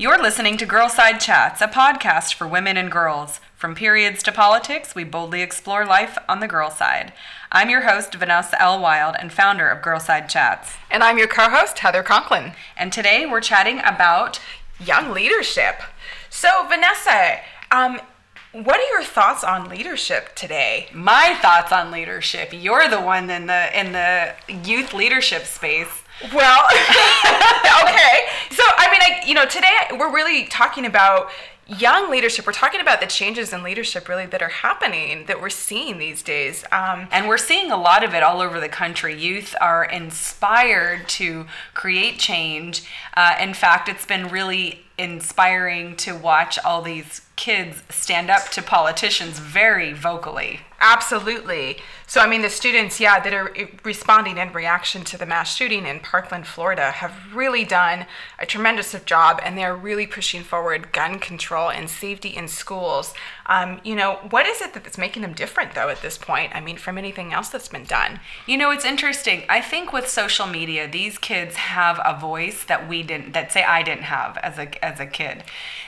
You're listening to Girlside Chats, a podcast for women and girls. From periods to politics, we boldly explore life on the girl side. I'm your host, Vanessa Elle Wilde, and founder of Girlside Chats. And I'm your co host, Heather Conklin. And today we're chatting about young leadership. So, Vanessa, um, what are your thoughts on leadership today? My thoughts on leadership. You're the one in the in the youth leadership space. Well, okay. So, I mean, I, you know, today we're really talking about young leadership. We're talking about the changes in leadership really that are happening, that we're seeing these days. Um, and we're seeing a lot of it all over the country. Youth are inspired to create change. Uh, in fact, it's been really inspiring to watch all these kids stand up to politicians very vocally. Absolutely. So, I mean, the students, yeah, that are responding in reaction to the mass shooting in Parkland, Florida, have really done a tremendous job and they're really pushing forward gun control and safety in schools. Um, you know, what is it that's making them different, though, at this point? I mean, from anything else that's been done? You know, it's interesting. I think with social media, these kids have a voice that we didn't, that say I didn't have as a, as a kid.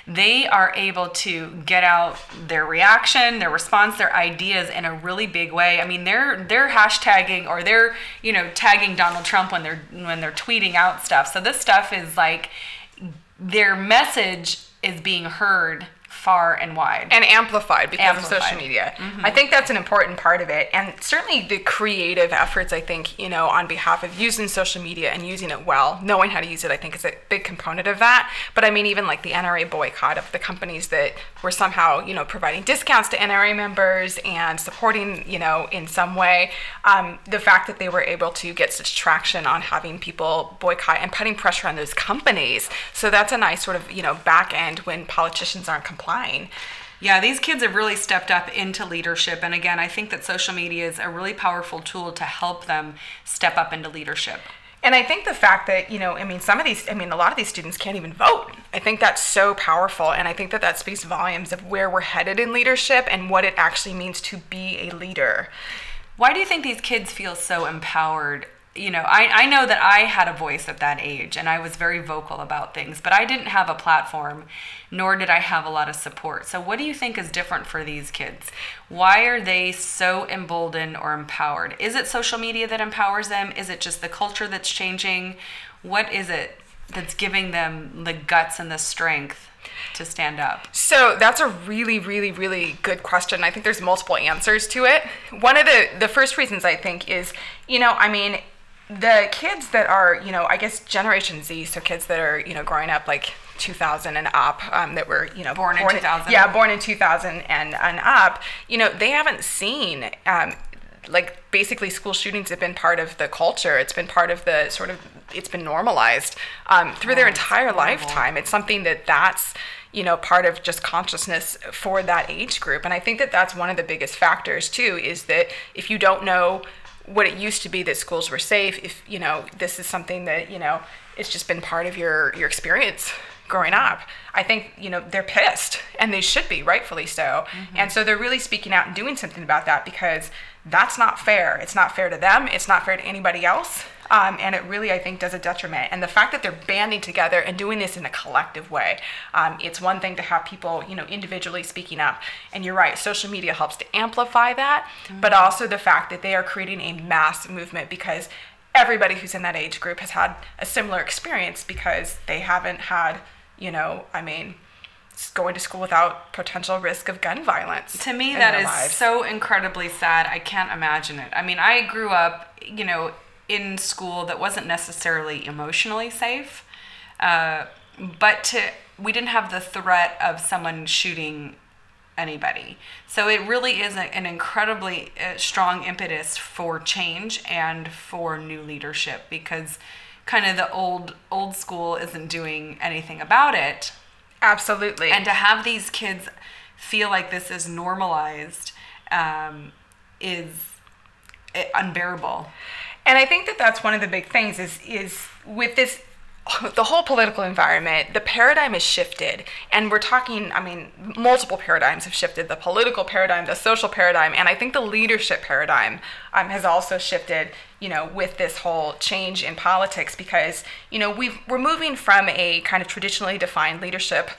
They are able to get out their reaction, their response, their ideas in a really big way. I mean, they're they're hashtagging or they're you know tagging Donald Trump when they're when they're tweeting out stuff. So this stuff is like their message is being heard far and wide and amplified because amplified. of social media. Mm-hmm. I think that's an important part of it, and certainly the creative efforts. I think you know on behalf of using social media and using it well, knowing how to use it, I think is a big component of that. But I mean, even like the NRA boycott of the companies that were somehow you know providing discounts to NRA members and supporting you know in some way, um, the fact that they were able to get such traction on having people boycott and putting pressure on those companies. So that's a nice sort of you know back end when politicians aren't complying fine. Yeah, these kids have really stepped up into leadership. And again, I think that social media is a really powerful tool to help them step up into leadership. And I think the fact that, you know, I mean, some of these, I mean, a lot of these students can't even vote. I think that's so powerful. And I think that that speaks volumes of where we're headed in leadership and what it actually means to be a leader. Why do you think these kids feel so empowered you know, I, I know that I had a voice at that age and I was very vocal about things, but I didn't have a platform, nor did I have a lot of support. So, what do you think is different for these kids? Why are they so emboldened or empowered? Is it social media that empowers them? Is it just the culture that's changing? What is it that's giving them the guts and the strength to stand up? So that's a really, really, really good question. I think there's multiple answers to it. One of the the first reasons I think is, you know, I mean, the kids that are, you know, I guess Generation Z, so kids that are, you know, growing up like 2000 and up, um, that were, you know, born, born in 2000. Yeah, born in 2000 and, and up, you know, they haven't seen, um, like basically school shootings have been part of the culture. It's been part of the sort of, it's been normalized um, through oh, their entire lifetime. It's something that that's, you know, part of just consciousness for that age group. And I think that that's one of the biggest factors too, is that if you don't know what it used to be that schools were safe if you know this is something that you know it's just been part of your your experience growing up. I think you know they're pissed and they should be rightfully so. Mm-hmm. and so they're really speaking out and doing something about that because that's not fair. It's not fair to them. It's not fair to anybody else um, and it really, I think, does a detriment. And the fact that they're banding together and doing this in a collective way, um, it's one thing to have people, you know, individually speaking up. And you're right, social media helps to amplify that, mm-hmm. but also the fact that they are creating a mass movement because everybody who's in that age group has had a similar experience because they haven't had, you know, I mean, going to school without potential risk of gun violence. To me, that is lives. so incredibly sad. I can't imagine it. I mean, I grew up, you know, in school that wasn't necessarily emotionally safe, uh, but to we didn't have the threat of someone shooting anybody. So it really is a, an incredibly uh, strong impetus for change and for new leadership because kind of the old old school isn't doing anything about it. Absolutely. And to have these kids feel like this is normalized um, is uh, unbearable and I think that that's one of the big things is is with this the whole political environment, the paradigm has shifted. And we're talking, I mean, multiple paradigms have shifted. The political paradigm, the social paradigm, and I think the leadership paradigm um, has also shifted, you know, with this whole change in politics because, you know, we we're moving from a kind of traditionally defined leadership.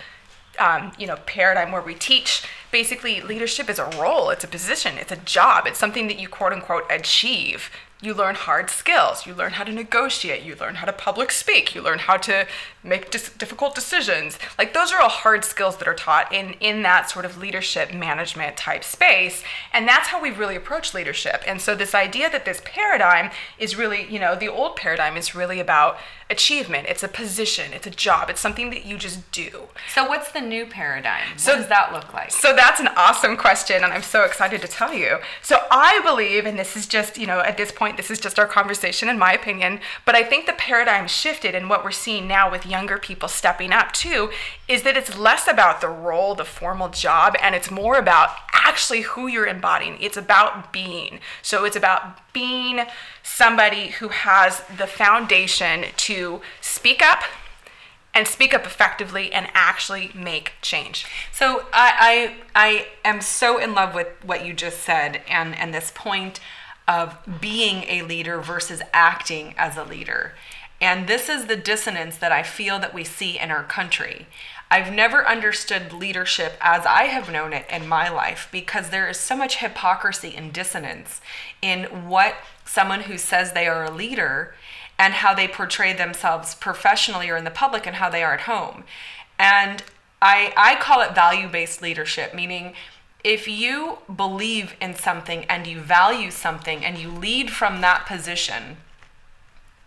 Um, you know, paradigm where we teach. Basically leadership is a role, it's a position, it's a job, it's something that you quote unquote achieve you learn hard skills. You learn how to negotiate. You learn how to public speak. You learn how to make dis- difficult decisions. Like those are all hard skills that are taught in in that sort of leadership management type space, and that's how we really approach leadership. And so this idea that this paradigm is really, you know, the old paradigm is really about achievement. It's a position. It's a job. It's something that you just do. So what's the new paradigm? What so, does that look like? So that's an awesome question, and I'm so excited to tell you. So I believe, and this is just, you know, at this point, this is just our conversation, in my opinion, but I think the paradigm shifted, and what we're seeing now with younger people stepping up too is that it's less about the role, the formal job, and it's more about actually who you're embodying. It's about being. So it's about being somebody who has the foundation to speak up and speak up effectively and actually make change. So I, I I am so in love with what you just said and and this point of being a leader versus acting as a leader. And this is the dissonance that I feel that we see in our country. I've never understood leadership as I have known it in my life because there is so much hypocrisy and dissonance in what someone who says they are a leader and how they portray themselves professionally or in the public and how they are at home. And I, I call it value based leadership, meaning if you believe in something and you value something and you lead from that position,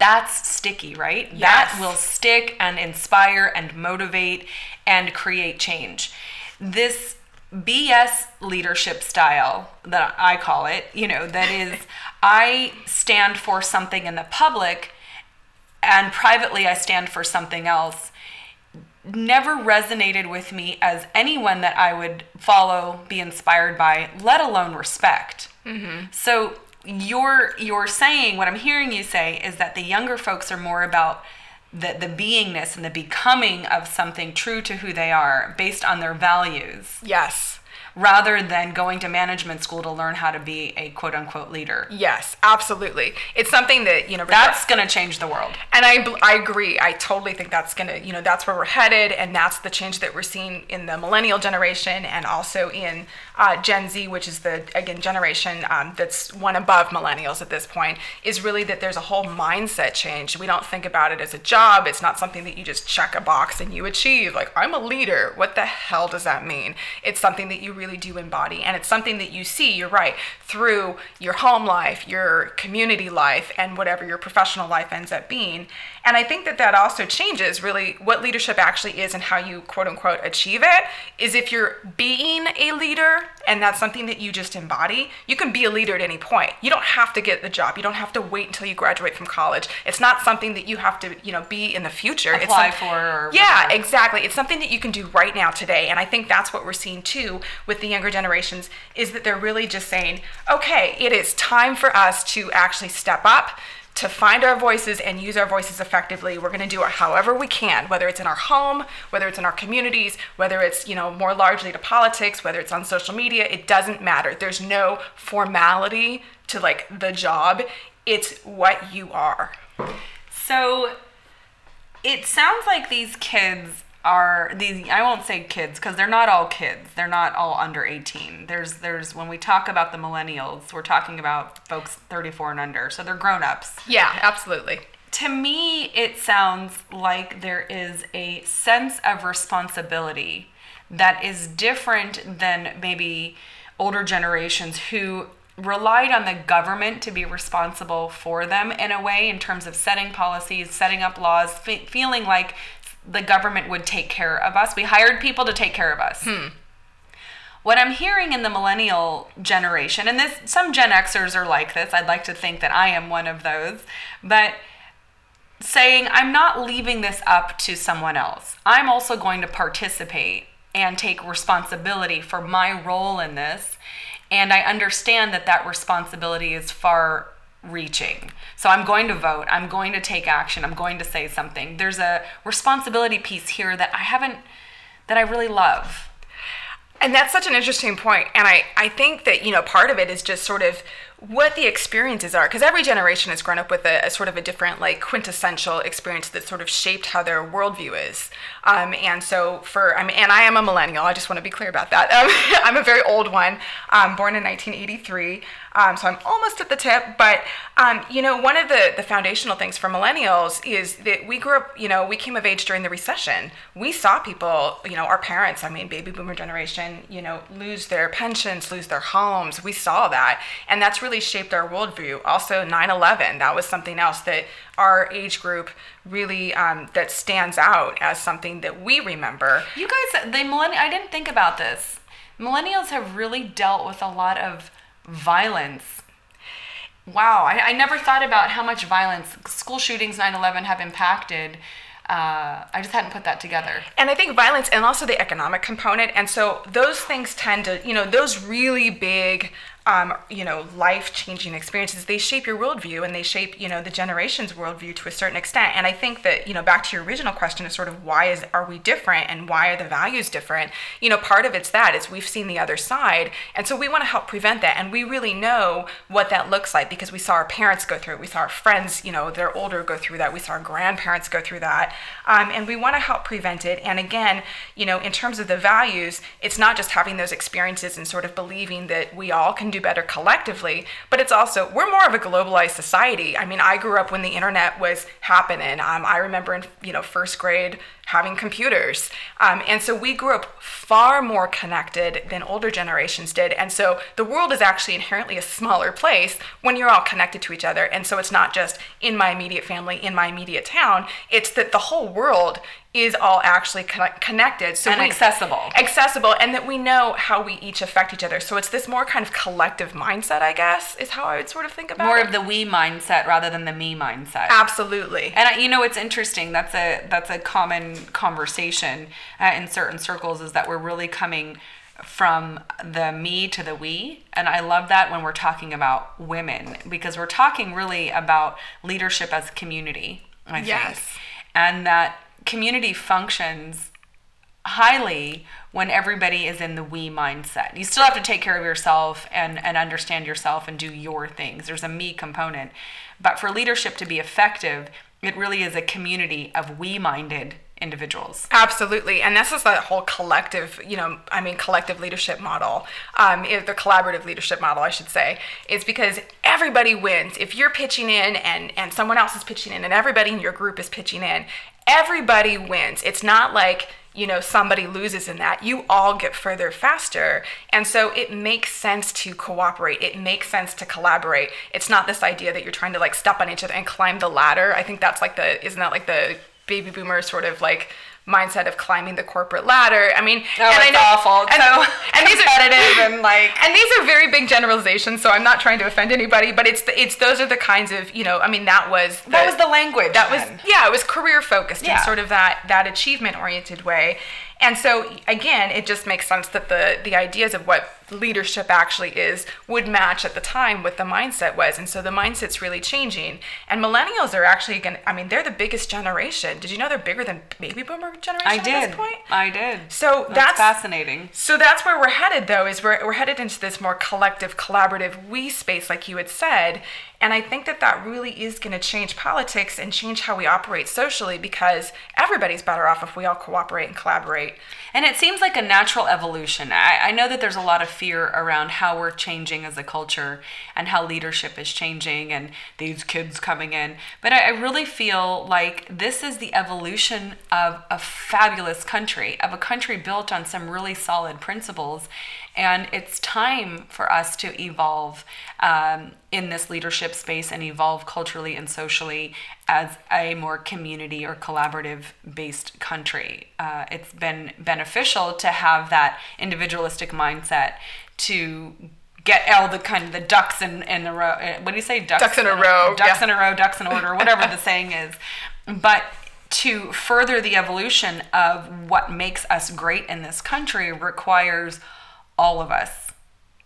that's sticky, right? Yes. That will stick and inspire and motivate and create change. This BS leadership style that I call it, you know, that is I stand for something in the public and privately I stand for something else never resonated with me as anyone that I would follow, be inspired by, let alone respect. Mm-hmm. So you're you're saying what I'm hearing you say is that the younger folks are more about the the beingness and the becoming of something true to who they are based on their values. Yes rather than going to management school to learn how to be a quote unquote leader. Yes, absolutely. It's something that, you know, that's going to change the world. And I, I agree. I totally think that's going to, you know, that's where we're headed. And that's the change that we're seeing in the millennial generation and also in uh, Gen Z, which is the, again, generation um, that's one above millennials at this point, is really that there's a whole mindset change. We don't think about it as a job. It's not something that you just check a box and you achieve. Like, I'm a leader. What the hell does that mean? It's something that you really do embody. And it's something that you see, you're right, through your home life, your community life, and whatever your professional life ends up being. And I think that that also changes really what leadership actually is and how you quote unquote achieve it. Is if you're being a leader and that's something that you just embody, you can be a leader at any point. You don't have to get the job. You don't have to wait until you graduate from college. It's not something that you have to, you know, be in the future. Apply it's some, for. yeah, exactly. It's something that you can do right now today. And I think that's what we're seeing too with the younger generations is that they're really just saying, okay, it is time for us to actually step up to find our voices and use our voices effectively we're going to do it however we can whether it's in our home whether it's in our communities whether it's you know more largely to politics whether it's on social media it doesn't matter. There's no formality to like the job. It's what you are. So it sounds like these kids are these I won't say kids because they're not all kids. They're not all under 18. There's there's when we talk about the millennials, we're talking about folks 34 and under. So they're grown-ups. Yeah, absolutely. To me, it sounds like there is a sense of responsibility that is different than maybe older generations who relied on the government to be responsible for them in a way in terms of setting policies, setting up laws, fe- feeling like the government would take care of us. We hired people to take care of us. Hmm. What I'm hearing in the millennial generation, and this some Gen Xers are like this. I'd like to think that I am one of those, but saying I'm not leaving this up to someone else. I'm also going to participate and take responsibility for my role in this. And I understand that that responsibility is far reaching. So I'm going to vote. I'm going to take action. I'm going to say something. There's a responsibility piece here that I haven't, that I really love. And that's such an interesting point. And I, I think that, you know, part of it is just sort of what the experiences are because every generation has grown up with a, a, sort of a different like quintessential experience that sort of shaped how their worldview is um, and so for I mean, and I am a millennial I just want to be clear about that um, I'm a very old one um, born in 1983 um, so I'm almost at the tip. But um, you know, one of the the foundational things for millennials is that we grew up. You know, we came of age during the recession. We saw people. You know, our parents. I mean, baby boomer generation. You know, lose their pensions, lose their homes. We saw that, and that's really shaped our worldview. Also, 9/11. That was something else that our age group really um, that stands out as something that we remember. You guys, the millennial. I didn't think about this. Millennials have really dealt with a lot of violence. Wow, I, I never thought about how much violence school shootings, 9 11 have impacted. Uh, I just hadn't put that together. And I think violence and also the economic component. And so those things tend to, you know, those really big um, you know, life changing experiences, they shape your worldview and they shape, you know, the generation's worldview to a certain extent. And I think that, you know, back to your original question is sort of why is are we different and why are the values different? You know, part of it's that is we've seen the other side. And so we want to help prevent that. And we really know what that looks like because we saw our parents go through it. We saw our friends, you know, they're older go through that. We saw our grandparents go through that. Um, and we want to help prevent it. And again, you know, in terms of the values, it's not just having those experiences and sort of believing that we all can do do better collectively, but it's also, we're more of a globalized society. I mean, I grew up when the internet was happening. Um, I remember in, you know, first grade having computers. Um, and so we grew up far more connected than older generations did. And so the world is actually inherently a smaller place when you're all connected to each other. And so it's not just in my immediate family, in my immediate town, it's that the whole world is all actually connected so and we, accessible accessible and that we know how we each affect each other so it's this more kind of collective mindset i guess is how i would sort of think about more it more of the we mindset rather than the me mindset absolutely and I, you know it's interesting that's a that's a common conversation uh, in certain circles is that we're really coming from the me to the we. And I love that when we're talking about women because we're talking really about leadership as community, I think. yes. think. And that community functions highly when everybody is in the we mindset. You still have to take care of yourself and, and understand yourself and do your things. There's a me component. But for leadership to be effective, it really is a community of we minded individuals. Absolutely. And this is the whole collective, you know, I mean, collective leadership model, um, the collaborative leadership model, I should say, is because everybody wins. If you're pitching in and, and someone else is pitching in and everybody in your group is pitching in, everybody wins. It's not like, you know, somebody loses in that. You all get further faster. And so it makes sense to cooperate. It makes sense to collaborate. It's not this idea that you're trying to like step on each other and climb the ladder. I think that's like the, isn't that like the baby boomer sort of like mindset of climbing the corporate ladder. I mean, oh, and it's I know, awful. And, so and these are and like, and these are very big generalizations. So I'm not trying to offend anybody, but it's the, it's those are the kinds of you know. I mean, that was the, that was the language. That then. was yeah, it was career focused yeah. in sort of that that achievement oriented way. And so again, it just makes sense that the the ideas of what leadership actually is would match at the time what the mindset was. And so the mindset's really changing. And millennials are actually going to, I mean, they're the biggest generation. Did you know they're bigger than baby boomer generation I did. at this point? I did. So that's, that's, fascinating. So that's where we're headed though, is we're, we're headed into this more collective, collaborative we space, like you had said. And I think that that really is going to change politics and change how we operate socially because everybody's better off if we all cooperate and collaborate. And it seems like a natural evolution. I, I know that there's a lot of fear around how we're changing as a culture and how leadership is changing and these kids coming in. But I, I really feel like this is the evolution of a fabulous country, of a country built on some really solid principles. And it's time for us to evolve um, in this leadership space and evolve culturally and socially as a more community or collaborative based country. Uh, it's been beneficial to have that individualistic mindset to get all the kind of the ducks in, in a row. Uh, what do you say? Ducks, ducks in, in, a row. Ducks yeah. in a row, ducks in order, whatever the saying is. But to further the evolution of what makes us great in this country requires all of us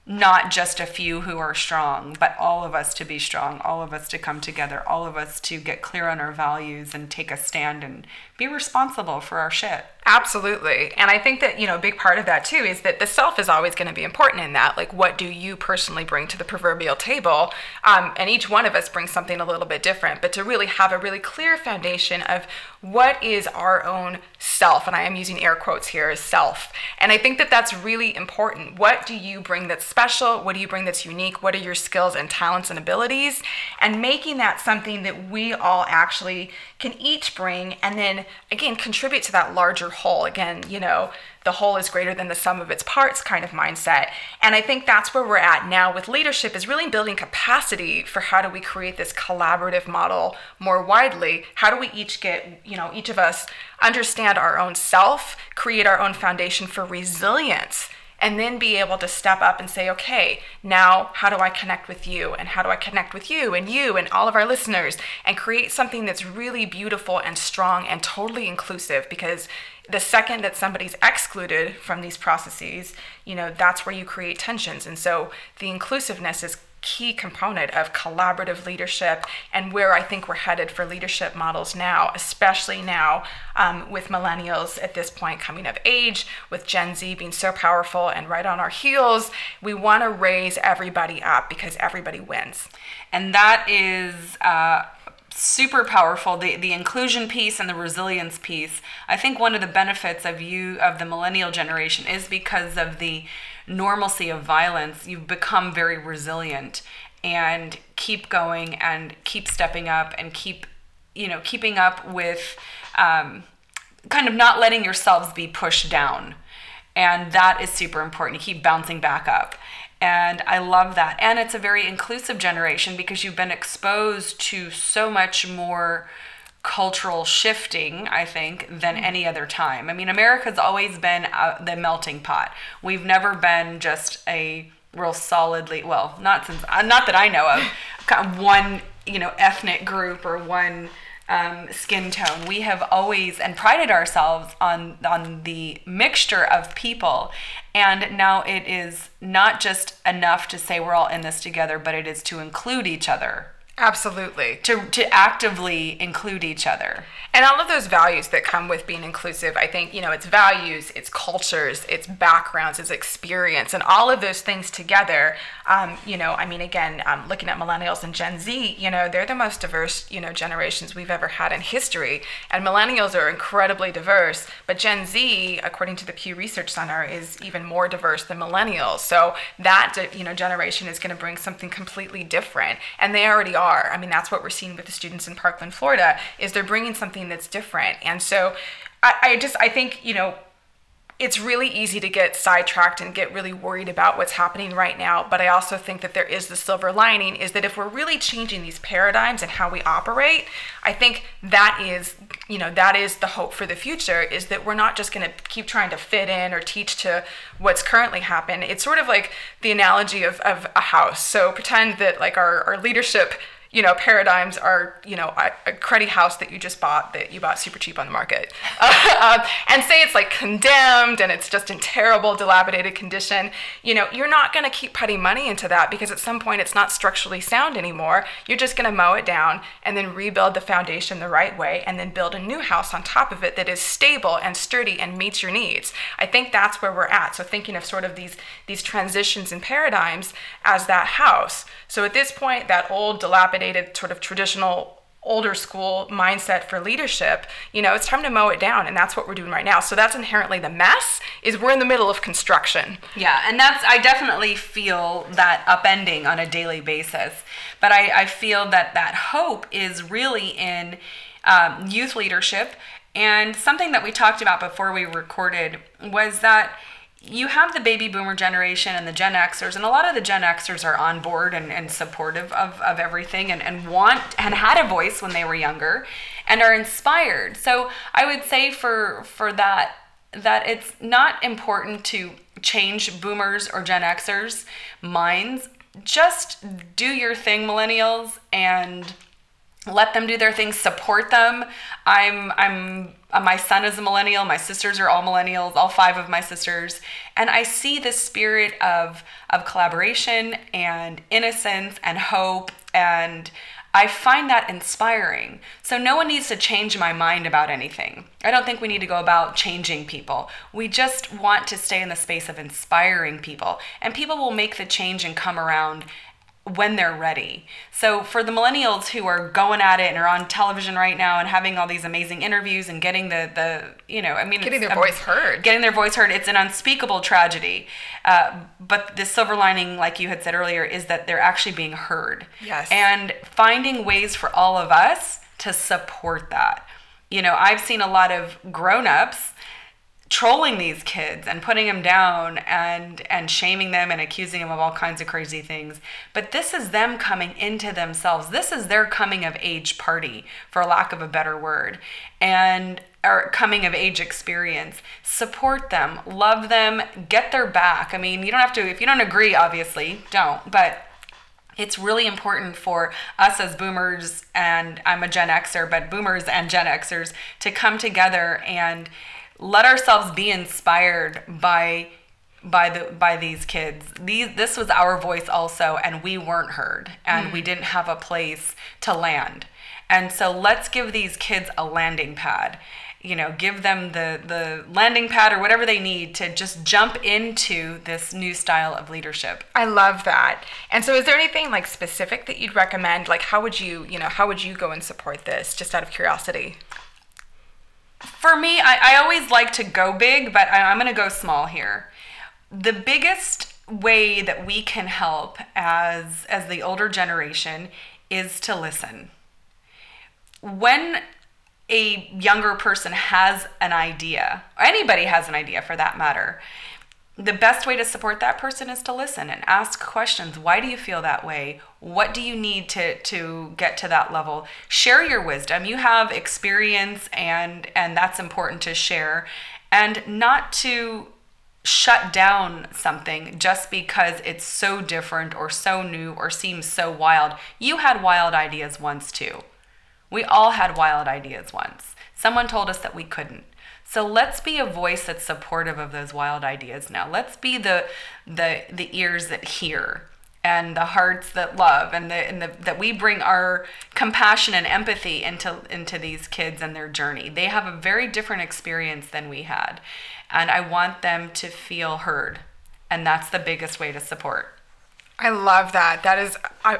not just a few who are strong, but all of us to be strong, all of us to come together, all of us to get clear on our values and take a stand and be responsible for our shit. Absolutely. And I think that, you know, a big part of that too is that the self is always going to be important in that. Like, what do you personally bring to the proverbial table? Um, and each one of us brings something a little bit different, but to really have a really clear foundation of what is our own self. And I am using air quotes here as self. And I think that that's really important. What do you bring that's special? What do you bring that's unique? What are your skills and talents and abilities? And making that something that we all actually can each bring and then again contribute to that larger whole. Again you know the whole is greater than the sum of its parts kind of mindset. And i think that's where we're at now with leadership is really building capacity for how do we create this collaborative model more widely. How do we each get you know each of us understand our own self create our own foundation for resilience and then be able to step up and say, okay, now how do I connect with you? And how do I connect with you and you and all of our listeners and create something that's really beautiful and strong and totally inclusive? Because the second that somebody's excluded from these processes, you know, that's where you create tensions. And so the inclusiveness is key component of collaborative leadership and where I think we're headed for leadership models now, especially now um, with millennials at this point coming of age, with Gen Z being so powerful and right on our heels. We want to raise everybody up because everybody wins. And that is. Uh, super powerful the the inclusion piece and the resilience piece i think one of the benefits of you of the millennial generation is because of the normalcy of violence, you've become very resilient and keep going and keep stepping up and keep, you know, keeping up with um, kind of not letting yourselves be pushed down. And that is super important to keep bouncing back up. And I love that. And it's a very inclusive generation because you've been exposed to so much more cultural shifting, I think, than mm. any other time. I mean, America's always been uh, the melting pot. We've never been just a real solidly, well, not since, uh, not that I know of, kind of one, you know, ethnic group or one um, skin tone. We have always and prided ourselves on on the mixture of people, and now it is not just enough to say we're all in this together, but it is to include each other Absolutely. To, to actively include each other. And all of those values that come with being inclusive, I think, you know, it's values, it's cultures, it's backgrounds, it's experience, and all of those things together, um, you know, I mean, again, um, looking at millennials and Gen Z, you know, they're the most diverse, you know, generations we've ever had in history. And millennials are incredibly diverse, but Gen Z, according to the Pew Research Center, is even more diverse than millennials. So that, you know, generation is going to bring something completely different. And they already are are. I mean, that's what we're seeing with the students in Parkland, Florida, is they're bringing something that's different. And so I, I just, I think, you know, it's really easy to get sidetracked and get really worried about what's happening right now but i also think that there is the silver lining is that if we're really changing these paradigms and how we operate i think that is you know that is the hope for the future is that we're not just going to keep trying to fit in or teach to what's currently happened it's sort of like the analogy of, of a house so pretend that like our, our leadership you know, paradigms are, you know, a, cruddy house that you just bought that you bought super cheap on the market. Uh, and say it's like condemned and it's just in terrible, dilapidated condition. You know, you're not going to keep putting money into that because at some point it's not structurally sound anymore. You're just going to mow it down and then rebuild the foundation the right way and then build a new house on top of it that is stable and sturdy and meets your needs. I think that's where we're at. So thinking of sort of these these transitions and paradigms as that house. So at this point, that old dilapidated dilapidated sort of traditional older school mindset for leadership you know it's time to mow it down and that's what we're doing right now. So that's inherently the mess is we're in the middle of construction. Yeah and that's i definitely feel that upending on a daily basis but i, I feel that that hope is really in um, youth leadership and something that we talked about before we recorded was that you have the baby boomer generation and the Gen Xers, and a lot of the Gen Xers are on board and, and supportive of, of everything and, and want and had a voice when they were younger and are inspired. So I would say for for that that it's not important to change boomers or Gen Xers minds. Just do your thing, millennials, and let them do their thing, support them. I'm I'm Uh, my son is a millennial. My sisters are all millennials, all five of my sisters. And I see the spirit of, of collaboration and innocence and hope. And I find that inspiring. So no one needs to change my mind about anything. I don't think we need to go about changing people. We just want to stay in the space of inspiring people. And people will make the change and come around when they're ready. So for the millennials who are going at it and are on television right now and having all these amazing interviews and getting the the you know I mean getting their voice heard, getting their voice heard, it's an unspeakable tragedy. Uh, but the silver lining, like you had said earlier, is that they're actually being heard. Yes. And finding ways for all of us to support that. You know, I've seen a lot of grown-ups trolling these kids and putting them down and and shaming them and accusing them of all kinds of crazy things. But this is them coming into themselves. This is their coming of age party for lack of a better word and or coming of age experience. Support them love them get their back. I mean you don't have to if you don't agree obviously don't. But it's really important for us as boomers and I'm a Gen Xer, but boomers and Gen Xers to come together and let ourselves be inspired by by the by these kids. These this was our voice also and we weren't heard and mm. we didn't have a place to land. And so let's give these kids a landing pad you know give them the the landing pad or whatever they need to just jump into this new style of leadership. I love that. And so is there anything like specific that you'd recommend? Like how would you you know how would you go and support this just out of curiosity for me, I, I always like to go big, but I, I'm going to go small here. The biggest way that we can help as as the older generation is to listen. When a younger person has an idea, or anybody has an idea for that matter, the best way to support that person is to listen and ask questions. Why do you feel that way? What do you need to to get to that level? Share your wisdom. You have experience and and that's important to share and not to shut down something just because it's so different or so new or seems so wild. You had wild ideas once too. We all had wild ideas once. Someone told us that we couldn't. So let's be a voice that's supportive of those wild ideas now. Let's be the the the ears that hear and the hearts that love and the and the that we bring our compassion and empathy into into these kids and their journey. They have a very different experience than we had. And I want them to feel heard. And that's the biggest way to support. I love that. That is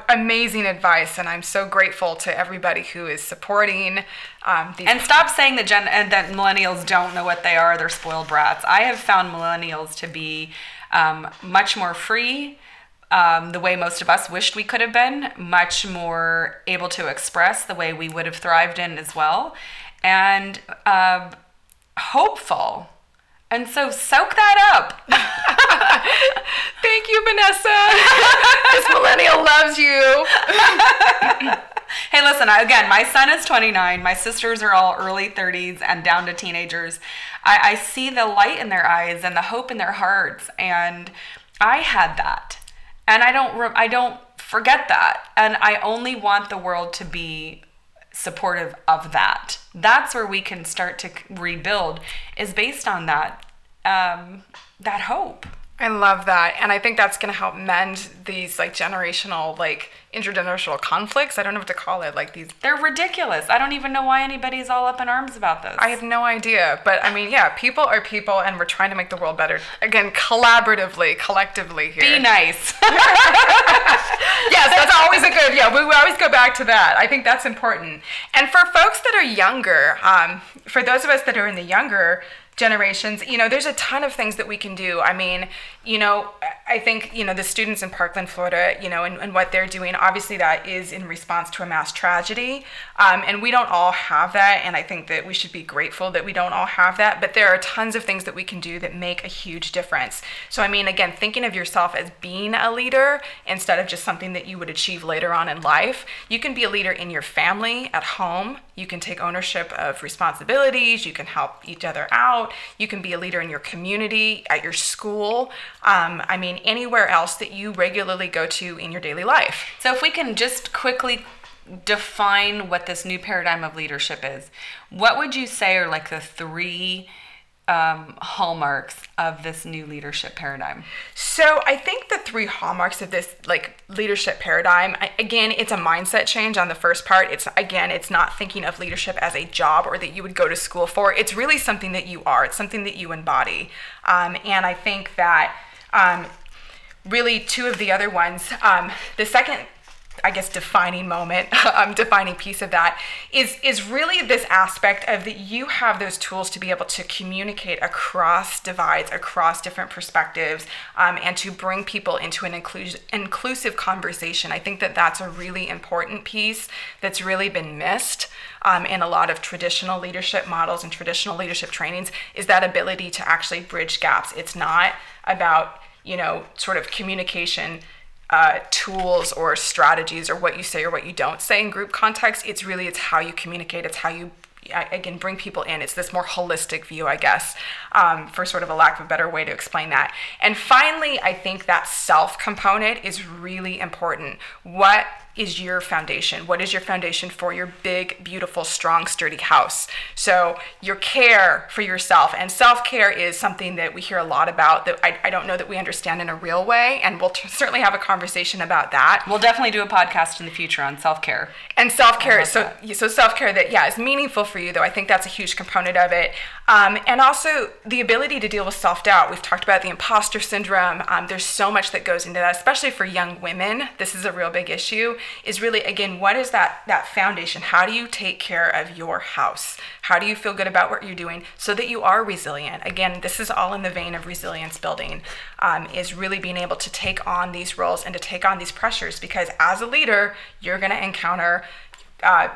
amazing advice, and I'm so grateful to everybody who is supporting. Um, these and stop saying that Gen and that millennials don't know what they are. They're spoiled brats. I have found millennials to be um, much more free. Um, the way most of us wished we could have been, much more able to express the way we would have thrived in as well, and uh, hopeful and so soak that up. Vanessa. this millennial loves you. hey, listen, again, my son is 29. My sisters are all early 30s and down to teenagers. I, I see the light in their eyes and the hope in their hearts. And I had that. And I don't, I don't forget that. And I only want the world to be supportive of that. That's where we can start to rebuild is based on that um, that hope. I love that. And I think that's going to help mend these like generational, like intergenerational conflicts. I don't know what to call it. Like these. They're ridiculous. I don't even know why anybody's all up in arms about this. I have no idea. But I mean, yeah, people are people and we're trying to make the world better. Again, collaboratively, collectively here. Be nice. yes, that's always a good, yeah, we, we always go back to that. I think that's important. And for folks that are younger, um, for those of us that are in the younger generations you know there's a ton of things that we can do. I mean you know i think you know the students in parkland florida you know and, and what they're doing obviously that is in response to a mass tragedy. Um, and we don't all have that and i think that we should be grateful that we don't all have that but there are tons of things that we can do that make a huge difference. So i mean again thinking of yourself as being a leader instead of just something that you would achieve later on in life you can be a leader in your family at home you can take ownership of responsibilities you can help each other out you can be a leader in your community, at your school. Um, I mean, anywhere else that you regularly go to in your daily life. So, if we can just quickly define what this new paradigm of leadership is, what would you say are like the three um, hallmarks of this new leadership paradigm? So I think the three hallmarks of this like leadership paradigm, I, again, it's a mindset change on the first part. It's again, it's not thinking of leadership as a job or that you would go to school for. It's really something that you are. It's something that you embody. Um, and I think that um, really two of the other ones. Um, the second I guess defining moment, um, defining piece of that is is really this aspect of that you have those tools to be able to communicate across divides, across different perspectives, um, and to bring people into an inclus- inclusive conversation. I think that that's a really important piece that's really been missed um, in a lot of traditional leadership models and traditional leadership trainings. Is that ability to actually bridge gaps? It's not about you know sort of communication uh, tools or strategies or what you say or what you don't say in group context. It's really it's how you communicate. It's how you again bring people in. It's this more holistic view, I guess, um, for sort of a lack of a better way to explain that. And finally, I think that self component is really important. What is your foundation? What is your foundation for your big, beautiful, strong, sturdy house? So, your care for yourself and self care is something that we hear a lot about that I, I don't know that we understand in a real way. And we'll t- certainly have a conversation about that. We'll definitely do a podcast in the future on self care. And self care, so, so self care that, yeah, is meaningful for you, though. I think that's a huge component of it. Um, and also the ability to deal with self doubt. We've talked about the imposter syndrome. Um, there's so much that goes into that, especially for young women. This is a real big issue is really again what is that that foundation? How do you take care of your house? How do you feel good about what you're doing so that you are resilient? Again this is all in the vein of resilience building um, is really being able to take on these roles and to take on these pressures because as a leader you're going to encounter uh,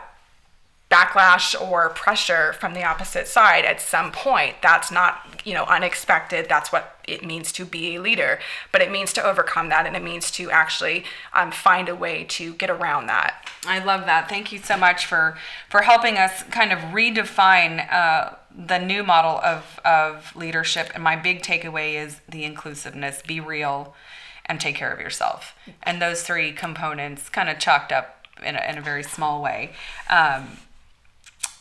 backlash or pressure from the opposite side at some point. That's not you know unexpected. That's what it means to be a leader. But it means to overcome that and it means to actually um, find a way to get around that. I love that. Thank you so much for for helping us kind of redefine uh, the new model of of leadership. And my big takeaway is the inclusiveness. Be real and take care of yourself. And those three components kind of chalked up in a, in a very small way. Um,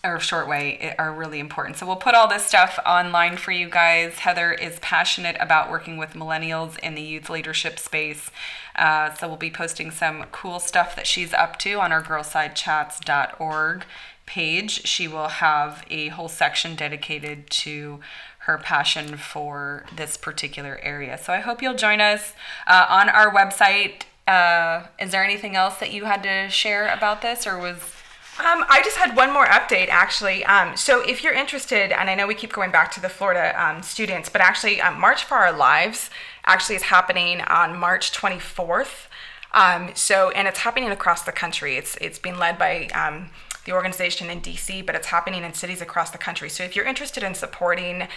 or short way are really important. So we'll put all this stuff online for you guys. Heather is passionate about working with millennials in the youth leadership space. Uh, so we'll be posting some cool stuff that she's up to on our girlsidechats.org page. She will have a whole section dedicated to her passion for this particular area. So I hope you'll join us uh, on our website. Uh, is there anything else that you had to share about this, or was um, I just had one more update actually. Um, so if you're interested, and I know we keep going back to the Florida um, students, but actually um, March for Our Lives actually is happening on March 24th. Um, so and it's happening across the country. It's it's being led by um, the organization in DC, but it's happening in cities across the country. So if you're interested in supporting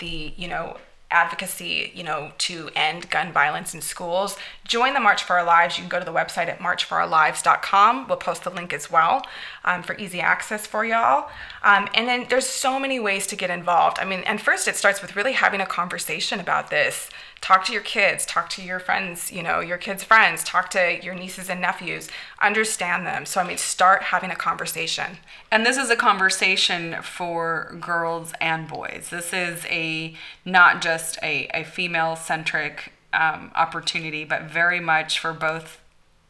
the you know advocacy, you know, to end gun violence in schools, join the March for Our Lives. You can go to the website at marchforourlives.com. We'll post the link as well um, for easy access for y'all. Um, and then there's so many ways to get involved. I mean, and first it starts with really having a conversation about this talk to your kids talk to your friends you know your kids friends talk to your nieces and nephews understand them so i mean start having a conversation and this is a conversation for girls and boys this is a not just a, a female centric um, opportunity but very much for both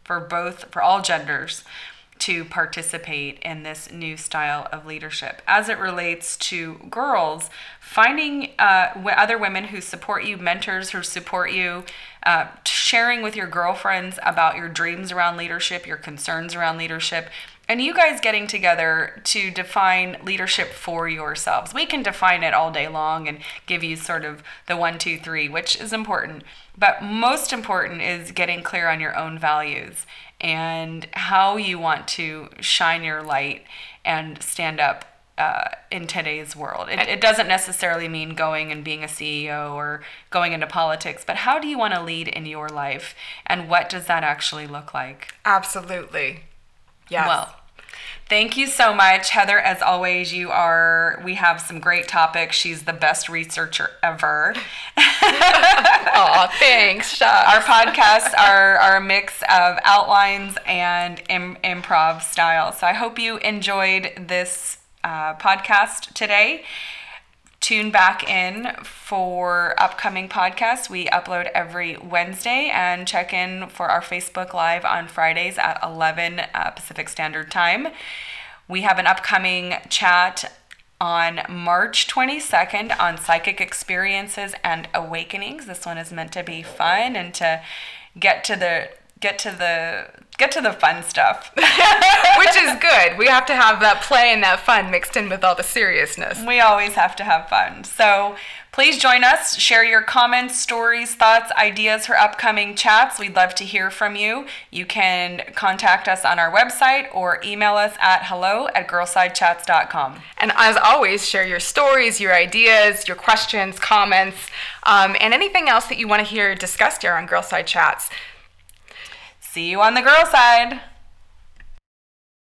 for both for all genders to participate in this new style of leadership. As it relates to girls, finding uh, other women who support you, mentors who support you, uh, sharing with your girlfriends about your dreams around leadership, your concerns around leadership, and you guys getting together to define leadership for yourselves. We can define it all day long and give you sort of the one, two, three, which is important. But most important is getting clear on your own values and how you want to shine your light and stand up uh, in today's world. It, it doesn't necessarily mean going and being a CEO or going into politics, but how do you want to lead in your life and what does that actually look like? Absolutely. Yes. Well, Thank you so much, Heather. As always, you are. We have some great topics. She's the best researcher ever. Aw, thanks. Shucks. Our podcasts are, are a mix of outlines and Im- improv style. So I hope you enjoyed this uh, podcast today. Tune back in for upcoming podcasts. We upload every Wednesday and check in for our Facebook Live on Fridays at 11 uh, Pacific Standard Time. We have an upcoming chat on March 22nd on psychic experiences and awakenings. This one is meant to be fun and to get to the get to the get to the fun stuff. Which is good. We have to have that play and that fun mixed in with all the seriousness. we always have to have fun. So please join us. Share your comments, stories, thoughts, ideas for upcoming chats. We'd love to hear from you. You can contact us on our website or email us at hello at girlsidechats.com. And as always, share your stories, your ideas, your questions, comments, um, and anything else that you want to hear discussed here on Girl Side Chats. See you on the girl side.